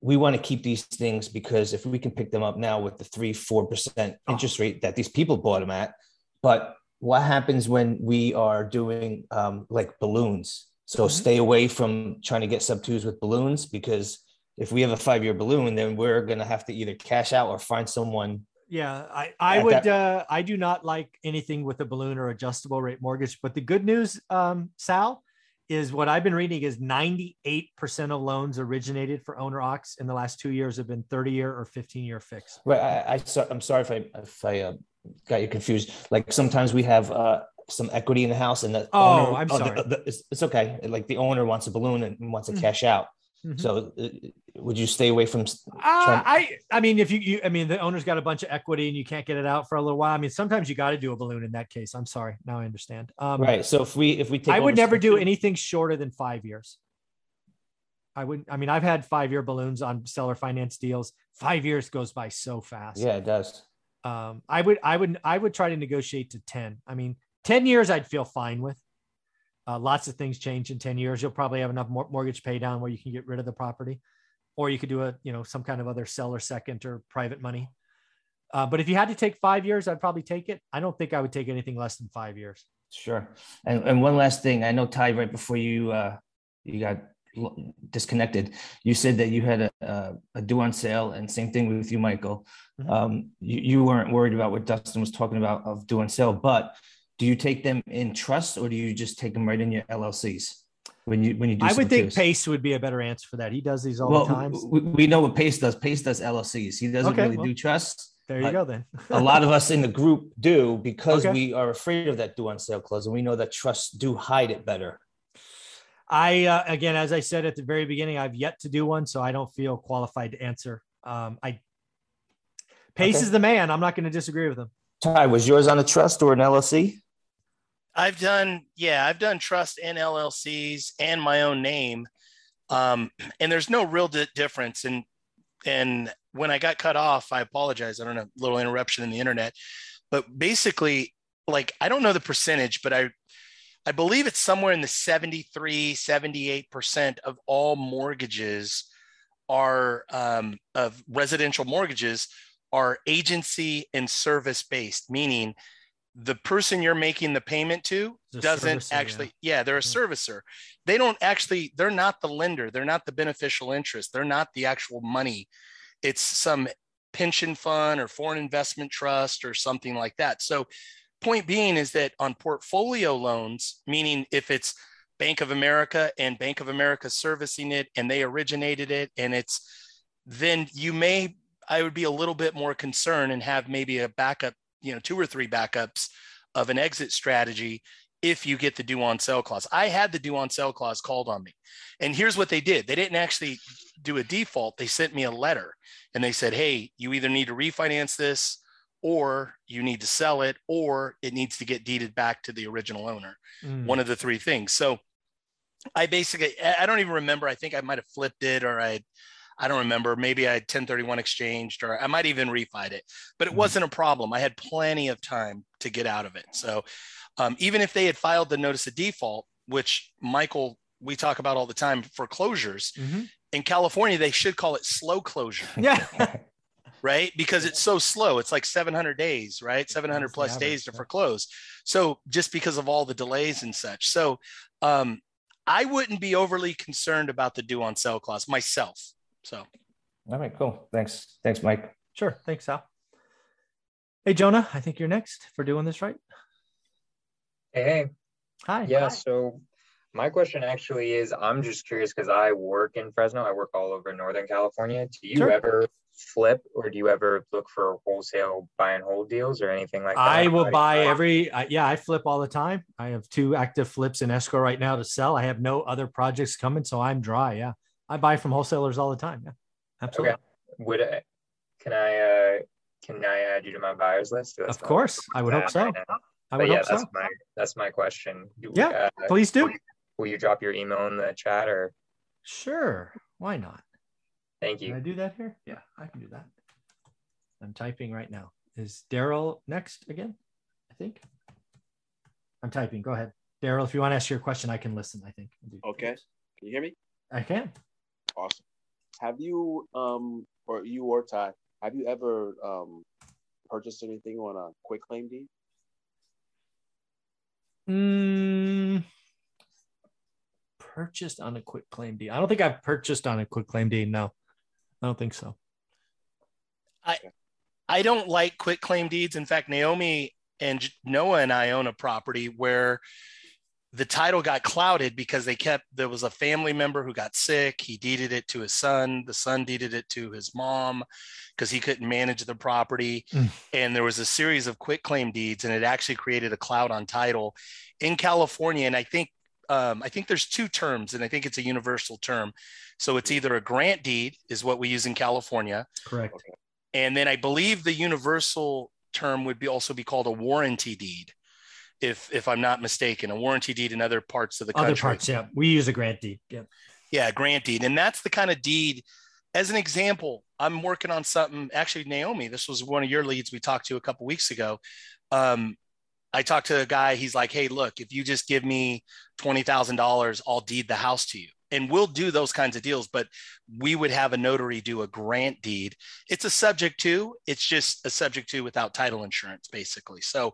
we want to keep these things because if we can pick them up now with the three, four percent interest rate that these people bought them at, but what happens when we are doing um, like balloons? So Mhm. stay away from trying to get sub twos with balloons because if we have a five year balloon, then we're going to have to either cash out or find someone. Yeah, I, I would. that- Uh, I do not like anything with a balloon or adjustable rate mortgage. But the good news, um, Sal, is what I've been reading is 98% of loans originated for owner ox in the last two years have been 30 year or 15 year fixed. Right. I, I I'm sorry if I if I uh, got you confused. Like sometimes we have uh, some equity in the house, and the Oh, owner, I'm the- sorry. the- it's, it's okay. Like the owner wants a balloon and wants to Mhm. cash out. Mhm. So uh, would you stay away from? Uh, I I mean, if you, you I mean, the owner's got a bunch of equity and you can't get it out for a little while. I mean, sometimes you got to do a balloon in that case. I'm sorry. Now I understand. Um, right. So if we if we take I would never do anything shorter than five years. I wouldn't. I mean, I've had five year balloons on seller finance deals. Five years goes by so fast. Yeah, it does. Um, I would, I would, I would try to negotiate to 10. I mean, 10 years I'd feel fine with. Uh, lots of things change in 10 years. You'll probably have enough mor- mortgage pay down where you can get rid of the property, or you could do a, you know, some kind of other seller second or private money. Uh, but if you had to take five years, I'd probably take it. I don't think I would take anything less than five years. Sure. And, and one last thing, I know Ty, right before you uh, you got disconnected, you said that you had a, a, a due on sale, and same thing with you, Michael. Mhm. Um, you, you weren't worried about what Dustin was talking about of due on sale, but do you take them in trust or do you just take them right in your LLCs when you when you do? I would think? Pace would be a better answer for that. He does these all Well, the time. we, we know what Pace does. Pace does LLCs. He doesn't Okay, really well, do trusts. There you go then. a lot of us in the group do because Okay. we are afraid of that due on sale clause, and we know that trusts do hide it better. I uh, again, as I said at the very beginning, I've yet to do one, so I don't feel qualified to answer. Um, I Pace Okay. is the man. I'm not going to disagree with him. Ty, was yours on a trust or an LLC? I've done, yeah, I've done trust and LLCs and my own name. Um, and there's no real di- difference. And, and when I got cut off, I apologize. I don't know, little interruption in the internet, but basically like, I don't know the percentage, but I, I believe it's somewhere in the 73, 78% of all mortgages are um, of residential mortgages are agency and service based, meaning the person you're making the payment to The doesn't servicer, actually, yeah, they're a Mhm. servicer. They don't actually, they're not the lender, they're not the beneficial interest, they're not the actual money. It's some pension fund or foreign investment trust or something like that. So, point being is that on portfolio loans, meaning if it's Bank of America and Bank of America servicing it and they originated it and it's then you may I would be a little bit more concerned and have maybe a backup, you know, two or three backups of an exit strategy if you get the due on sell clause. I had the due on sell clause called on me. And here's what they did. They didn't actually do a default. They sent me a letter and they said, "Hey, you either need to refinance this or you need to sell it or it needs to get deeded back to the original owner." Mm. one of the three things. So I basically, I don't even remember. I think I might have flipped it or I, I don't remember. Maybe I had 1031 exchanged or I might even refied it, but it Mhm. wasn't a problem. I had plenty of time to get out of it. So um, even if they had filed the notice of default, which Michael, we talk about all the time foreclosures Mhm. in California, they should call it slow closure, *laughs* Yeah. right? Because it's so slow. It's like 700 days, right? 700 That's plus average, days to yeah. foreclose. So just because of all the delays and such. So um, I wouldn't be overly concerned about the due on sell clause myself. So All right, cool. Thanks. Thanks, Mike. Sure. Thanks, Sal. Hey, Jonah, I think you're next for doing this right. Hey, hey. Hi. Yeah, so my question actually is I'm just curious because I work in Fresno. I work all over Northern California. Do you Sure. ever flip or do you ever look for wholesale buy and hold deals or anything like that? I will do you buy find- every, I yeah, I flip all the time. I have two active flips in escrow right now to sell. I have no other projects coming, so I'm dry. Yeah. I buy from wholesalers all the time. Yeah. Absolutely. Okay. Would I, can I uh can I add you to my buyers list? That's Of course. I would hope so. right now. I But would yeah, hope that's so. my that's my question. Do- Yeah, uh, Please do. Will you, will you drop your email in the chat or Sure. Why not? thank you. Can I do that here? Yeah, I can do that. I'm typing right now. Is Daryl next again? I think. I'm typing. Go ahead. Daryl, if you want to ask your question, I can listen, I think. Okay. Can you hear me? I can. Awesome. Have you um or you or Ty, have you ever um purchased anything on a quick claim deed? Mm, purchased on a quick claim deed. I don't think I've purchased on a quick claim deed. No, I don't think so. I I don't like quick claim deeds. In fact, Naomi and Noah and I own a property where the title got clouded because they kept there was a family member who got sick. He deeded it to his son. The son deeded it to his mom because he couldn't manage the property. Mm. And there was a series of quick claim deeds, and it actually created a cloud on title in California. And I think um, I think there's two terms, and I think it's a universal term. So it's either a grant deed is what we use in California, Correct. and then I believe the universal term would be also be called a warranty deed, if if I'm not mistaken, a warranty deed in other parts of the country. Other country. parts, yeah. We use a grant deed. Yeah. Yeah, grant deed, and that's the kind of deed. As an example, I'm working on something. Actually, Naomi, this was one of your leads we talked to a couple weeks ago. Um, I talked to a guy. He's like, "Hey, look, if you just give me twenty thousand dollars, I'll deed the house to you." And we'll do those kinds of deals, but we would have a notary do a grant deed. It's a subject to. It's just a subject to without title insurance, basically. So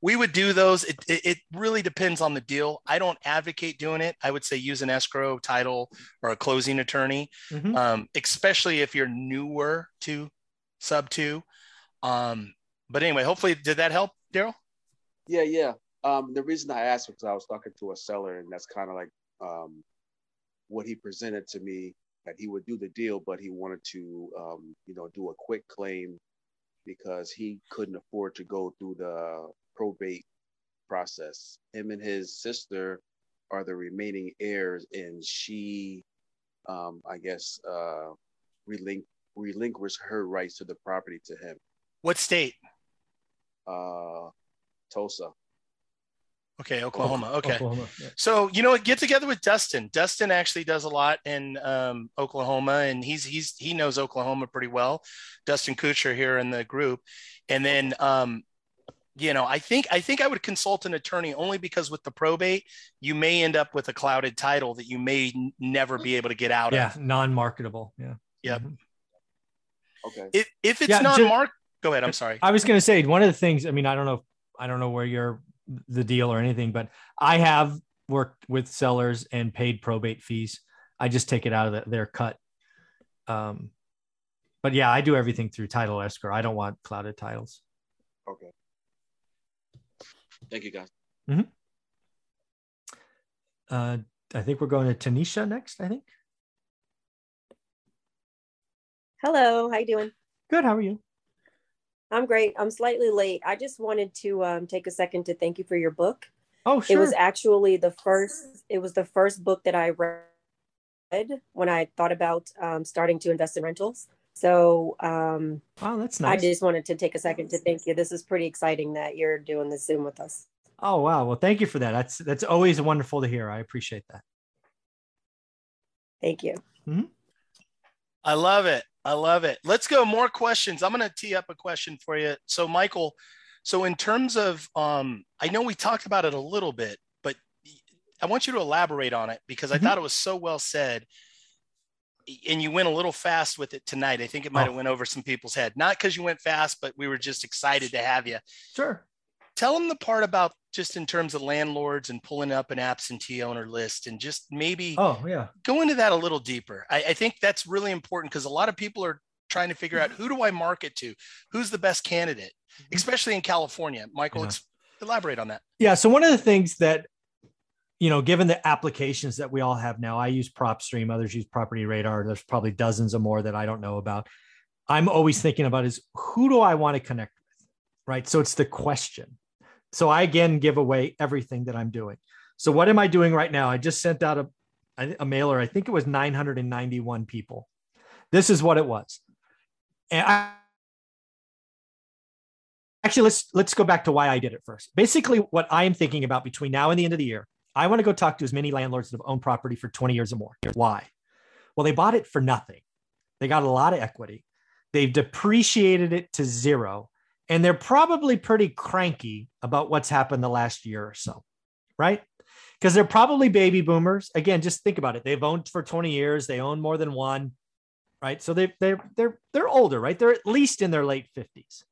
we would do those. It, it, it, really depends on the deal. I don't advocate doing it. I would say use an escrow title or a closing attorney, mm-hmm. um, especially if you're newer to sub two. Um, but anyway, hopefully, did that help, Daryl? Yeah, yeah. Um, the reason I asked was I was talking to a seller, and that's kind of like um, what he presented to me that he would do the deal, but he wanted to, um, you know, do a quick claim because he couldn't afford to go through the probate process. Him and his sister are the remaining heirs, and she, um, I guess, uh, relinqu- relinquished her rights to the property to him. What state? Uh, Tulsa. Okay, Oklahoma. Okay. Oklahoma, yeah. So you know what? Get together with Dustin. Dustin actually does a lot in um, Oklahoma, and he's he's he knows Oklahoma pretty well. Dustin Kucher here in the group, and then um, you know I think I think I would consult an attorney only because with the probate you may end up with a clouded title that you may n- never be able to get out yeah, of. Yeah, non-marketable. Yeah. Yep. Mm-hmm. Okay. If if it's yeah, non-mark, go ahead. I'm sorry. I was going to say one of the things. I mean, I don't know. I don't know where you're the deal or anything, but I have worked with sellers and paid probate fees. I just take it out of the, their cut. Um, but yeah, I do everything through title escrow. I don't want clouded titles. Okay. Thank you, guys. Mm-hmm. Uh, I think we're going to Tanisha next. I think. Hello, how you doing? Good. How are you? I'm great. I'm slightly late. I just wanted to um, take a second to thank you for your book. Oh, sure. It was actually the first. It was the first book that I read when I thought about um, starting to invest in rentals. So, um, wow, that's nice. I just wanted to take a second to thank you. This is pretty exciting that you're doing the Zoom with us. Oh wow! Well, thank you for that. That's that's always wonderful to hear. I appreciate that. Thank you. Mm-hmm. I love it. I love it. Let's go more questions. I'm going to tee up a question for you. So, Michael, so in terms of, um, I know we talked about it a little bit, but I want you to elaborate on it because mm-hmm. I thought it was so well said. And you went a little fast with it tonight. I think it might have oh. went over some people's head. Not because you went fast, but we were just excited to have you. Sure tell them the part about just in terms of landlords and pulling up an absentee owner list and just maybe oh yeah. go into that a little deeper. I, I think that's really important because a lot of people are trying to figure out who do i market to? Who's the best candidate? Mm-hmm. especially in california. Michael yeah. elaborate on that. Yeah so one of the things that you know given the applications that we all have now i use propstream others use property radar there's probably dozens of more that i don't know about. I'm always thinking about is who do i want to connect with right? So it's the question so I again give away everything that I'm doing. So what am I doing right now? I just sent out a, a mailer. I think it was 991 people. This is what it was. And I actually let's let's go back to why I did it first. Basically, what I am thinking about between now and the end of the year, I want to go talk to as many landlords that have owned property for 20 years or more. Why? Well, they bought it for nothing. They got a lot of equity. They've depreciated it to zero and they're probably pretty cranky about what's happened the last year or so, right? Because they're probably baby boomers. Again, just think about it. They've owned for 20 years, they own more than one, right? So they they're they're they're older, right? They're at least in their late 50s.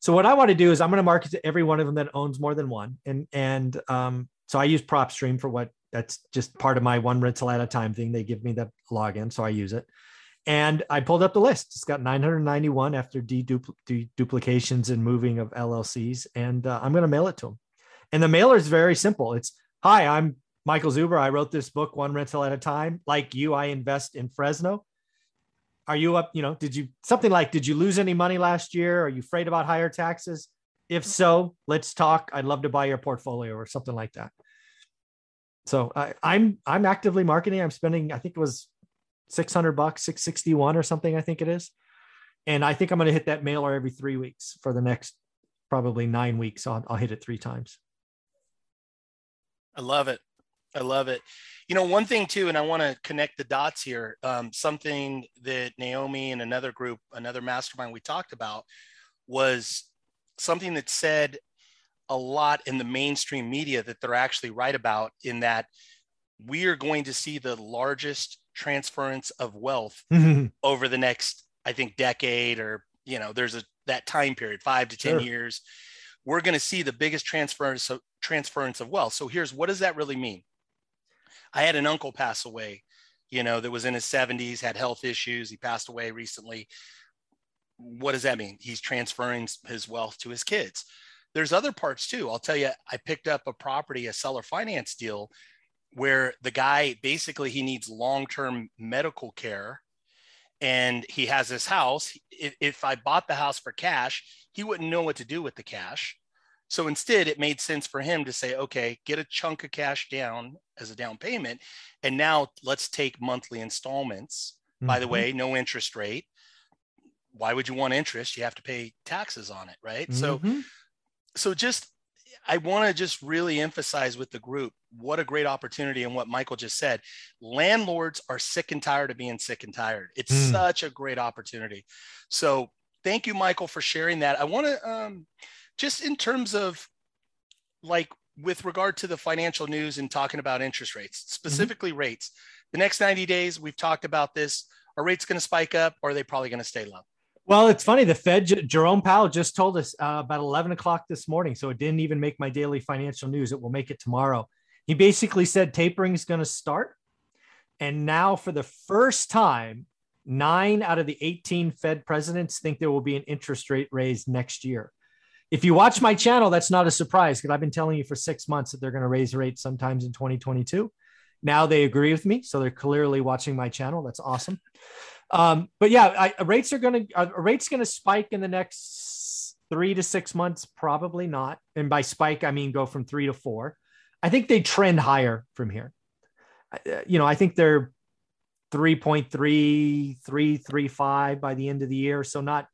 So what I want to do is I'm going to market to every one of them that owns more than one. And and um, so I use PropStream for what that's just part of my one rental at a time thing. They give me the login, so I use it. And I pulled up the list. It's got 991 after deduplications and moving of LLCs. And uh, I'm going to mail it to them. And the mailer is very simple. It's Hi, I'm Michael Zuber. I wrote this book, One Rental at a Time. Like you, I invest in Fresno. Are you up? You know, did you something like, did you lose any money last year? Are you afraid about higher taxes? If so, let's talk. I'd love to buy your portfolio or something like that. So I, I'm I'm actively marketing. I'm spending, I think it was 600 bucks, 661 or something, I think it is. And I think I'm going to hit that mailer every three weeks for the next probably nine weeks. I'll, I'll hit it three times. I love it. I love it. You know, one thing too, and I want to connect the dots here. Um, something that Naomi and another group, another mastermind we talked about was something that said a lot in the mainstream media that they're actually right about in that we are going to see the largest transference of wealth Mhm. over the next i think decade or you know there's a that time period 5 to 10 Sure. years we're going to see the biggest transference of transference of wealth. So here's what does that really mean? I had an uncle pass away you know that was in his 70s had health issues he passed away recently. What does that mean? He's transferring his wealth to his kids. There's other parts too. I'll tell you i picked up a property a seller finance deal where the guy basically he needs long-term medical care and he has this house. If, if i bought the house for cash he wouldn't know what to do with the cash. So instead it made sense for him to say okay get a chunk of cash down as a down payment. And now let's take monthly installments. By the Mhm. way no interest rate. Why would you want interest? You have to pay taxes on it right? So Mhm. so just I want to just really emphasize with the group what a great opportunity and what Michael just said. Landlords are sick and tired of being sick and tired. It's Mm. such a great opportunity. So thank you, Michael, for sharing that. I want to um, just in terms of like with regard to the financial news and talking about interest rates, specifically rates. The next 90 days, we've talked about this. Are rates going to spike up or are they probably going to stay low? Well, it's funny. The Fed, J- Jerome Powell just told us uh, about 11 o'clock this morning. So it didn't even make my daily financial news. It will make it tomorrow. He basically said tapering is going to start. And now, for the first time, nine out of the 18 Fed presidents think there will be an interest rate raise next year. If you watch my channel, that's not a surprise because I've been telling you for six months that they're going to raise rates sometimes in 2022. Now they agree with me. So they're clearly watching my channel. That's awesome. Um, but yeah, I, rates are going to, rates going to spike in the next three to six months? Probably not. And by spike, I mean go from three to four. I think they trend higher from here. Uh, You know, I think they're 3.3, 3.35 by the end of the year. So not,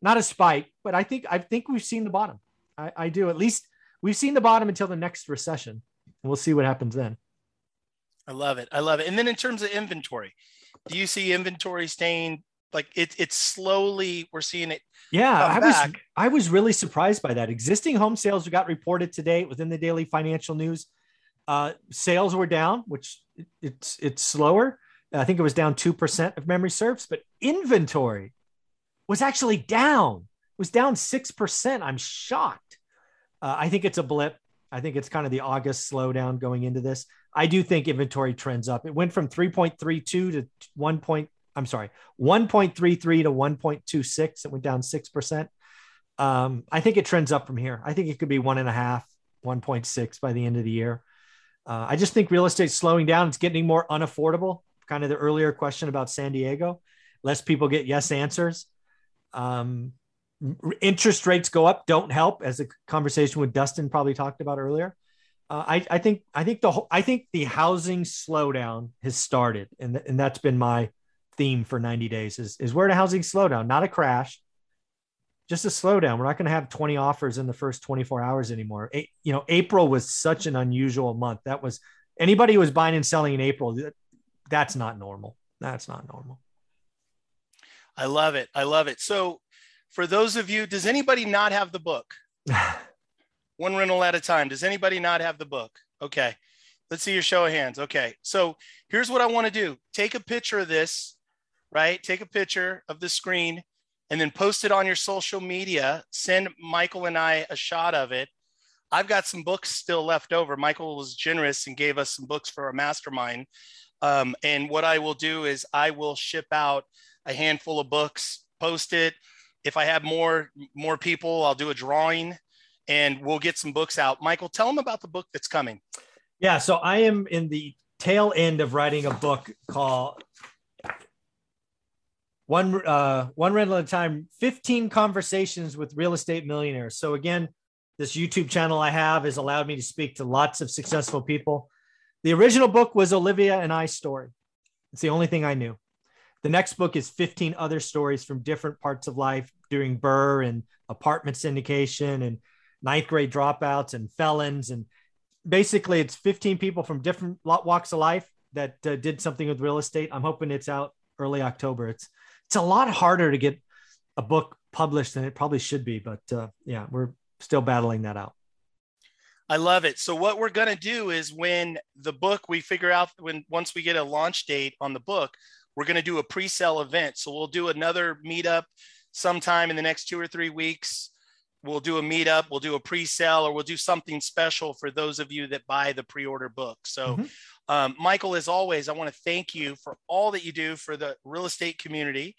not a spike, but I think, I think we've seen the bottom. I, I do. At least we've seen the bottom until the next recession. We'll see what happens then. I love it. I love it. And then in terms of inventory, do you see inventory staying like it, it's slowly, we're seeing it. Yeah, I was. I was really surprised by that. Existing home sales got reported today within the daily financial news. Uh, sales were down, which it- it's it's slower. I think it was down two percent of memory serves, but inventory was actually down. It was down six percent. I'm shocked. Uh, I think it's a blip. I think it's kind of the August slowdown going into this. I do think inventory trends up. It went from 3.32 to 1. Point, I'm sorry, 1.33 to 1.26. It went down 6%. Um, I think it trends up from here. I think it could be one and a half, 1.6 by the end of the year. Uh, I just think real estate's slowing down. It's getting more unaffordable. Kind of the earlier question about San Diego. Less people get yes answers. Um, interest rates go up, don't help, as the conversation with Dustin probably talked about earlier. Uh, I, I think I think the whole, I think the housing slowdown has started, and and that's been my theme for 90 days is, is we're in a housing slowdown, not a crash, just a slowdown. We're not going to have 20 offers in the first 24 hours anymore. A, you know, April was such an unusual month. That was anybody who was buying and selling in April. that- That's not normal. That's not normal. I love it. I love it. So for those of you, does anybody not have the book? *laughs* One rental at a time. Does anybody not have the book? Okay. Let's see your show of hands. Okay. So here's what I want to do. Take a picture of this, right? Take a picture of the screen and then post it on your social media. Send Michael and I a shot of it. I've got some books still left over. Michael was generous and gave us some books for our mastermind. Um, and what I will do is I will ship out a handful of books, post it. If I have more more people, I'll do a drawing and we'll get some books out. Michael, tell them about the book that's coming. Yeah, so I am in the tail end of writing a book called one uh one rental at a time 15 conversations with real estate millionaires so again this youtube channel i have has allowed me to speak to lots of successful people the original book was olivia and i's story it's the only thing i knew the next book is 15 other stories from different parts of life during BRRRR and apartment syndication and ninth grade dropouts and felons and basically it's 15 people from different walks of life that uh, did something with real estate. I'm hoping it's out early October. It's it's a lot harder to get a book published than it probably should be, but uh, yeah, we're still battling that out. I love it. So what we're going to do is when the book we figure out when once we get a launch date on the book, we're going to do a pre-sale event. So we'll do another meetup sometime in the next 2 or 3 weeks. We'll do a meetup, we'll do a pre-sale or we'll do something special for those of you that buy the pre-order book. So mm-hmm. um, Michael, as always, I want to thank you for all that you do for the real estate community.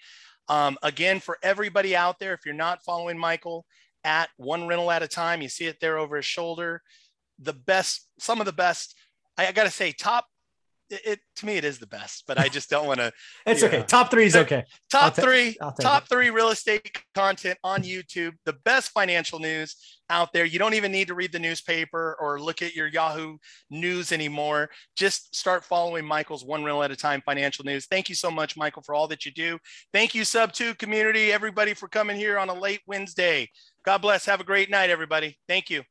Um, again, for everybody out there, if you're not following Michael at one rental at a time, you see it there over his shoulder. The best, some of the best, I, I got to say, top it, it, to me it is the best, but I just don't want to. *laughs* it's okay. Know. Top three is okay. Top three, top it. three real estate content on YouTube. The best financial news out there. You don't even need to read the newspaper or look at your Yahoo News anymore. Just start following Michael's One Rental at a Time financial news. Thank you so much, Michael, for all that you do. Thank you, Sub Two community, everybody for coming here on a late Wednesday. God bless. Have a great night, everybody. Thank you.